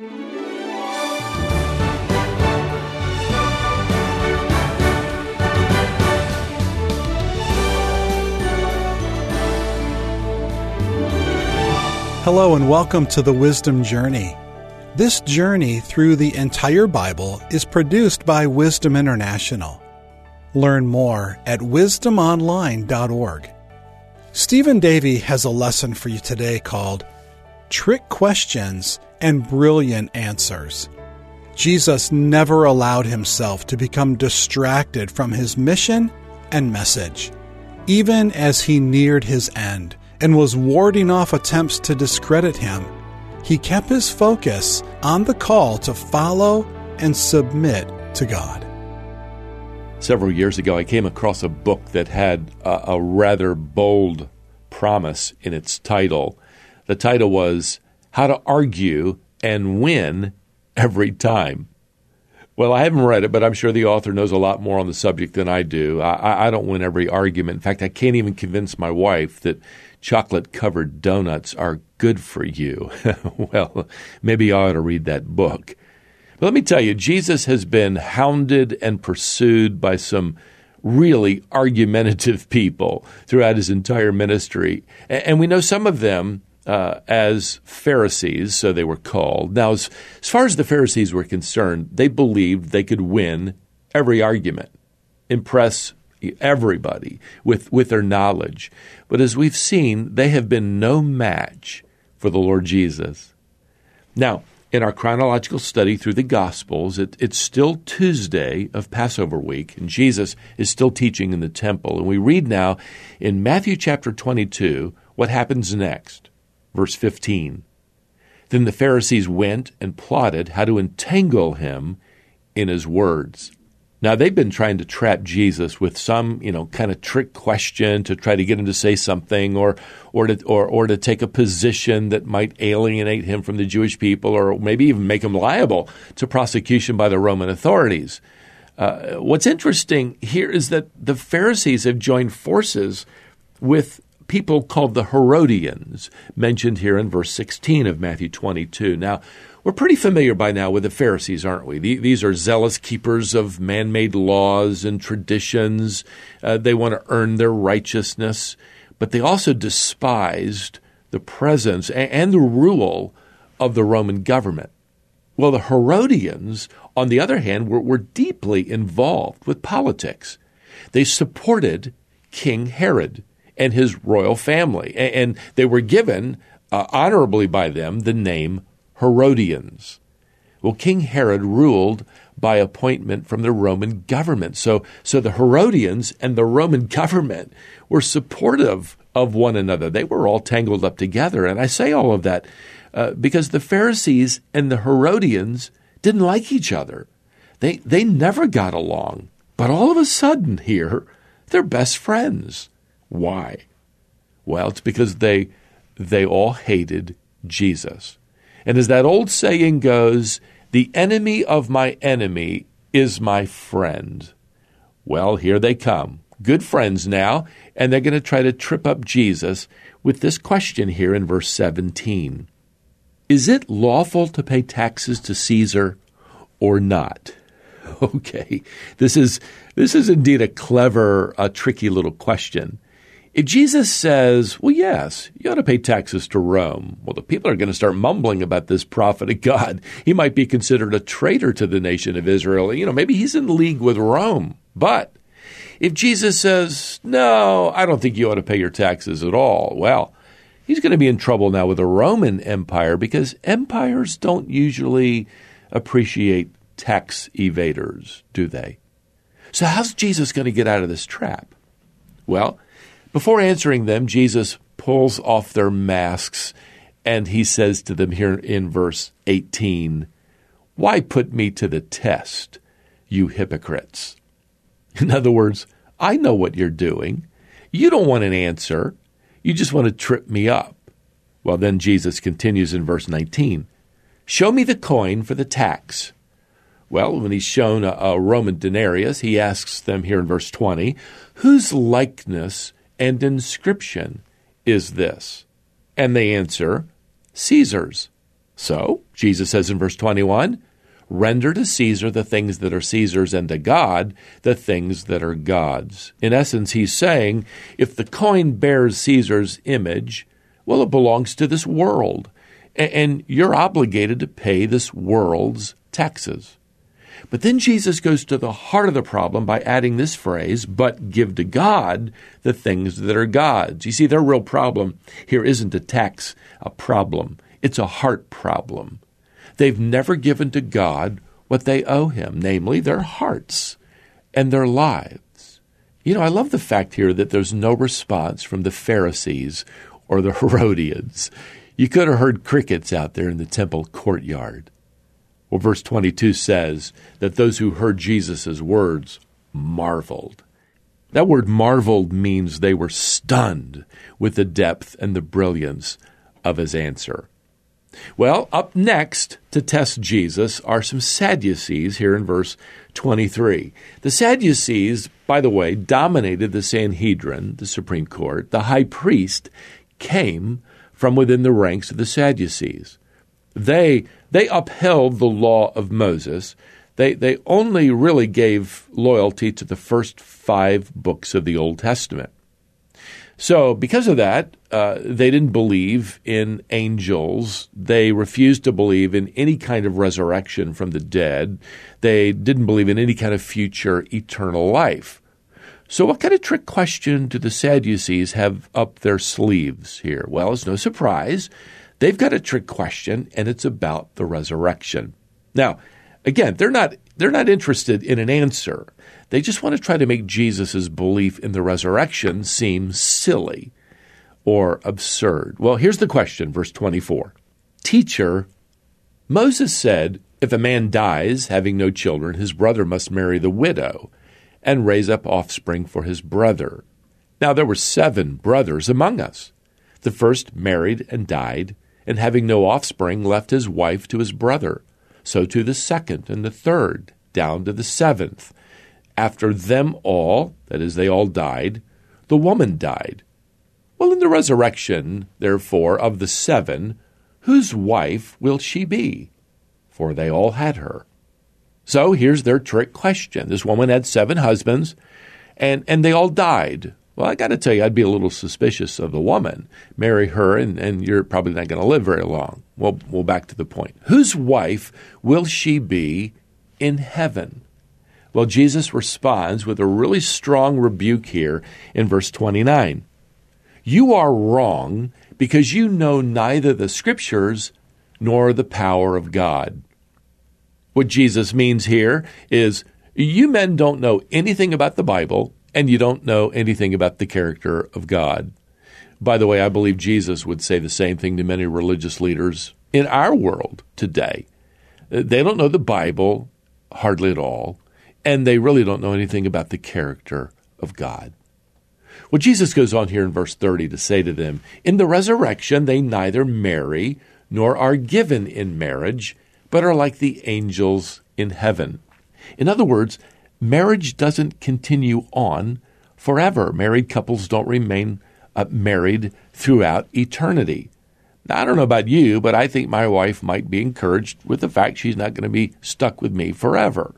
Hello, and welcome to the Wisdom Journey. This journey through the entire Bible is produced by Wisdom International. Learn more at wisdomonline.org. Stephen Davey has a lesson for you today called Trick Questions and Brilliant Answers. Jesus never allowed himself to become distracted from his mission and message. Even as he neared his end, and was warding off attempts to discredit him, he kept his focus on the call to follow and submit to God. Several years ago, I came across a book that had a, a rather bold promise in its title. The title was How to Argue and Win Every Time. Well, I haven't read it, but I'm sure the author knows a lot more on the subject than I do. I, I don't win every argument. In fact, I can't even convince my wife that chocolate covered donuts are good for you. well, maybe I ought to read that book. But let me tell you, Jesus has been hounded and pursued by some really argumentative people throughout his entire ministry. And we know some of them uh, as Pharisees, so they were called. Now, as, as far as the Pharisees were concerned, they believed they could win every argument, impress everybody with, with their knowledge. But as we've seen, they have been no match for the Lord Jesus. Now, in our chronological study through the Gospels, it, it's still Tuesday of Passover week, and Jesus is still teaching in the temple. And we read now in Matthew chapter 22 what happens next. Verse 15. Then the Pharisees went and plotted how to entangle him in his words. Now they've been trying to trap Jesus with some, you know, kind of trick question to try to get him to say something or or to or, or to take a position that might alienate him from the Jewish people or maybe even make him liable to prosecution by the Roman authorities. Uh, what's interesting here is that the Pharisees have joined forces with people called the Herodians, mentioned here in verse 16 of Matthew 22. Now, we're pretty familiar by now with the Pharisees, aren't we? These are zealous keepers of man made laws and traditions. Uh, they want to earn their righteousness, but they also despised the presence and the rule of the Roman government. Well, the Herodians, on the other hand, were, were deeply involved with politics. They supported King Herod and his royal family, and they were given uh, honorably by them the name Herodians. Well, King Herod ruled by appointment from the Roman government. So, so the Herodians and the Roman government were supportive of one another. They were all tangled up together. And I say all of that uh, because the Pharisees and the Herodians didn't like each other. They, they never got along. But all of a sudden here, they're best friends. Why? Well, it's because they, they all hated Jesus. And as that old saying goes, the enemy of my enemy is my friend. Well, here they come. Good friends now, and they're going to try to trip up Jesus with this question here in verse 17 Is it lawful to pay taxes to Caesar or not? Okay, this is, this is indeed a clever, a tricky little question. If Jesus says, well, yes, you ought to pay taxes to Rome, well, the people are going to start mumbling about this prophet of God. He might be considered a traitor to the nation of Israel. You know, maybe he's in league with Rome. But if Jesus says, no, I don't think you ought to pay your taxes at all, well, he's going to be in trouble now with the Roman Empire because empires don't usually appreciate tax evaders, do they? So, how's Jesus going to get out of this trap? Well, before answering them, Jesus pulls off their masks and he says to them here in verse 18, Why put me to the test, you hypocrites? In other words, I know what you're doing. You don't want an answer. You just want to trip me up. Well, then Jesus continues in verse 19 Show me the coin for the tax. Well, when he's shown a, a Roman denarius, he asks them here in verse 20, Whose likeness and inscription is this? And they answer, Caesar's. So, Jesus says in verse 21 Render to Caesar the things that are Caesar's, and to God the things that are God's. In essence, he's saying if the coin bears Caesar's image, well, it belongs to this world, and you're obligated to pay this world's taxes. But then Jesus goes to the heart of the problem by adding this phrase, but give to God the things that are God's. You see, their real problem here isn't a tax, a problem. It's a heart problem. They've never given to God what they owe Him, namely their hearts and their lives. You know, I love the fact here that there's no response from the Pharisees or the Herodians. You could have heard crickets out there in the temple courtyard. Well, verse 22 says that those who heard Jesus' words marveled. That word marveled means they were stunned with the depth and the brilliance of his answer. Well, up next to test Jesus are some Sadducees here in verse 23. The Sadducees, by the way, dominated the Sanhedrin, the Supreme Court. The high priest came from within the ranks of the Sadducees. They, they upheld the law of Moses. They, they only really gave loyalty to the first five books of the Old Testament. So, because of that, uh, they didn't believe in angels. They refused to believe in any kind of resurrection from the dead. They didn't believe in any kind of future eternal life. So, what kind of trick question do the Sadducees have up their sleeves here? Well, it's no surprise. They've got a trick question, and it's about the resurrection. Now, again, they're not they're not interested in an answer. They just want to try to make Jesus' belief in the resurrection seem silly or absurd. Well, here's the question, verse 24. Teacher, Moses said, if a man dies having no children, his brother must marry the widow and raise up offspring for his brother. Now there were seven brothers among us. The first married and died, and having no offspring, left his wife to his brother. So to the second and the third, down to the seventh. After them all, that is, they all died, the woman died. Well, in the resurrection, therefore, of the seven, whose wife will she be? For they all had her. So here's their trick question. This woman had seven husbands, and, and they all died. Well, I got to tell you, I'd be a little suspicious of the woman. Marry her, and, and you're probably not going to live very long. Well, well, back to the point. Whose wife will she be in heaven? Well, Jesus responds with a really strong rebuke here in verse 29. You are wrong because you know neither the Scriptures nor the power of God. What Jesus means here is you men don't know anything about the Bible and you don't know anything about the character of God. By the way, I believe Jesus would say the same thing to many religious leaders in our world today. They don't know the Bible hardly at all and they really don't know anything about the character of God. Well, Jesus goes on here in verse 30 to say to them, In the resurrection they neither marry nor are given in marriage, but are like the angels in heaven. In other words, marriage doesn't continue on forever. Married couples don't remain uh, married throughout eternity. Now, I don't know about you, but I think my wife might be encouraged with the fact she's not going to be stuck with me forever.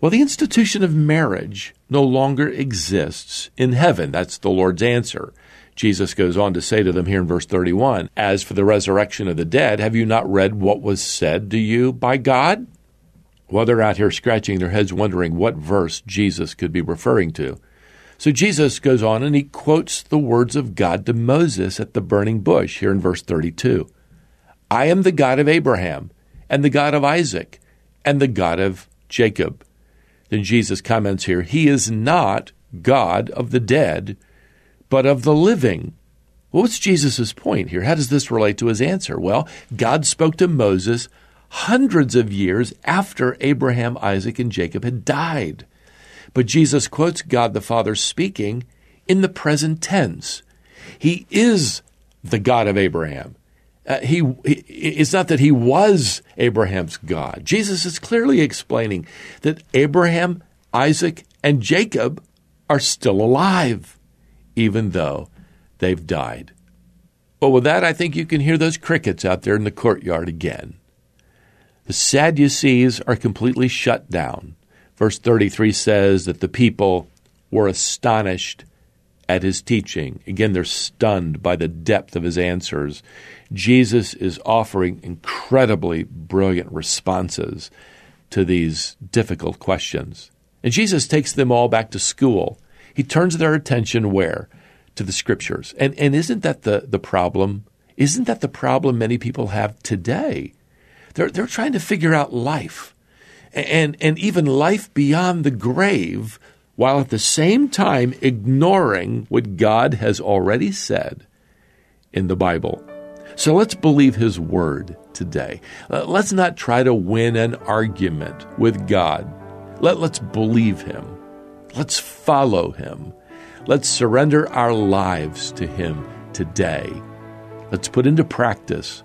Well, the institution of marriage no longer exists in heaven. That's the Lord's answer. Jesus goes on to say to them here in verse 31 As for the resurrection of the dead, have you not read what was said to you by God? Well, they're out here scratching their heads wondering what verse Jesus could be referring to. So Jesus goes on and he quotes the words of God to Moses at the burning bush here in verse 32. I am the God of Abraham, and the God of Isaac, and the God of Jacob. Then Jesus comments here, He is not God of the dead, but of the living. Well, what's Jesus' point here? How does this relate to his answer? Well, God spoke to Moses hundreds of years after Abraham, Isaac, and Jacob had died. But Jesus quotes God the Father speaking in the present tense. He is the God of Abraham. Uh, he, he, it's not that he was Abraham's God. Jesus is clearly explaining that Abraham, Isaac, and Jacob are still alive, even though they've died. Well, with that, I think you can hear those crickets out there in the courtyard again. The Sadducees are completely shut down. Verse 33 says that the people were astonished at his teaching. Again, they're stunned by the depth of his answers. Jesus is offering incredibly brilliant responses to these difficult questions. And Jesus takes them all back to school. He turns their attention where? To the scriptures. And, and isn't that the, the problem? Isn't that the problem many people have today? They're, they're trying to figure out life and, and even life beyond the grave while at the same time ignoring what God has already said in the Bible. So let's believe His Word today. Uh, let's not try to win an argument with God. Let, let's believe Him. Let's follow Him. Let's surrender our lives to Him today. Let's put into practice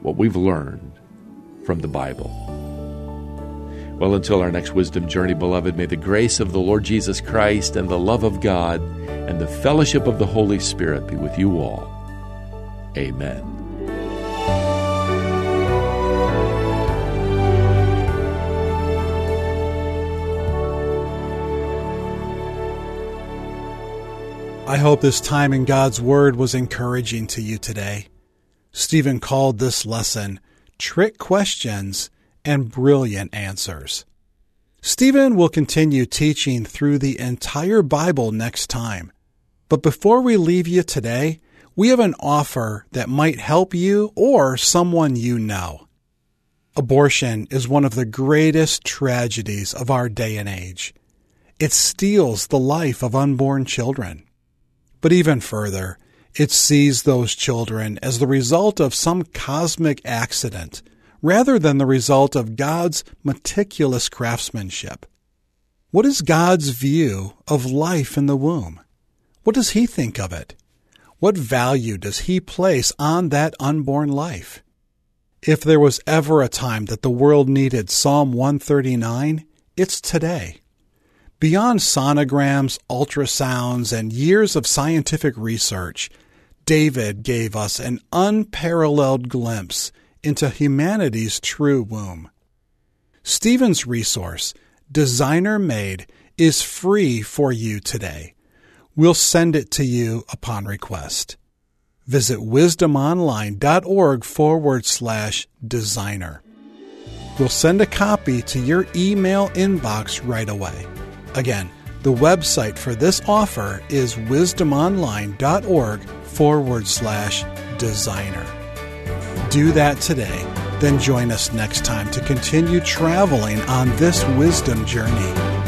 what we've learned from the Bible. Well, until our next wisdom journey, beloved, may the grace of the Lord Jesus Christ and the love of God and the fellowship of the Holy Spirit be with you all. Amen. I hope this time in God's Word was encouraging to you today. Stephen called this lesson Trick Questions and Brilliant Answers. Stephen will continue teaching through the entire Bible next time. But before we leave you today, we have an offer that might help you or someone you know. Abortion is one of the greatest tragedies of our day and age. It steals the life of unborn children. But even further, it sees those children as the result of some cosmic accident rather than the result of God's meticulous craftsmanship. What is God's view of life in the womb? What does He think of it? What value does He place on that unborn life? If there was ever a time that the world needed Psalm 139, it's today. Beyond sonograms, ultrasounds, and years of scientific research, David gave us an unparalleled glimpse into humanity's true womb. Stephen's resource, Designer Made, is free for you today. We'll send it to you upon request. Visit wisdomonline.org forward slash designer. We'll send a copy to your email inbox right away. Again, the website for this offer is wisdomonline.org forward slash designer. Do that today, then join us next time to continue traveling on this wisdom journey.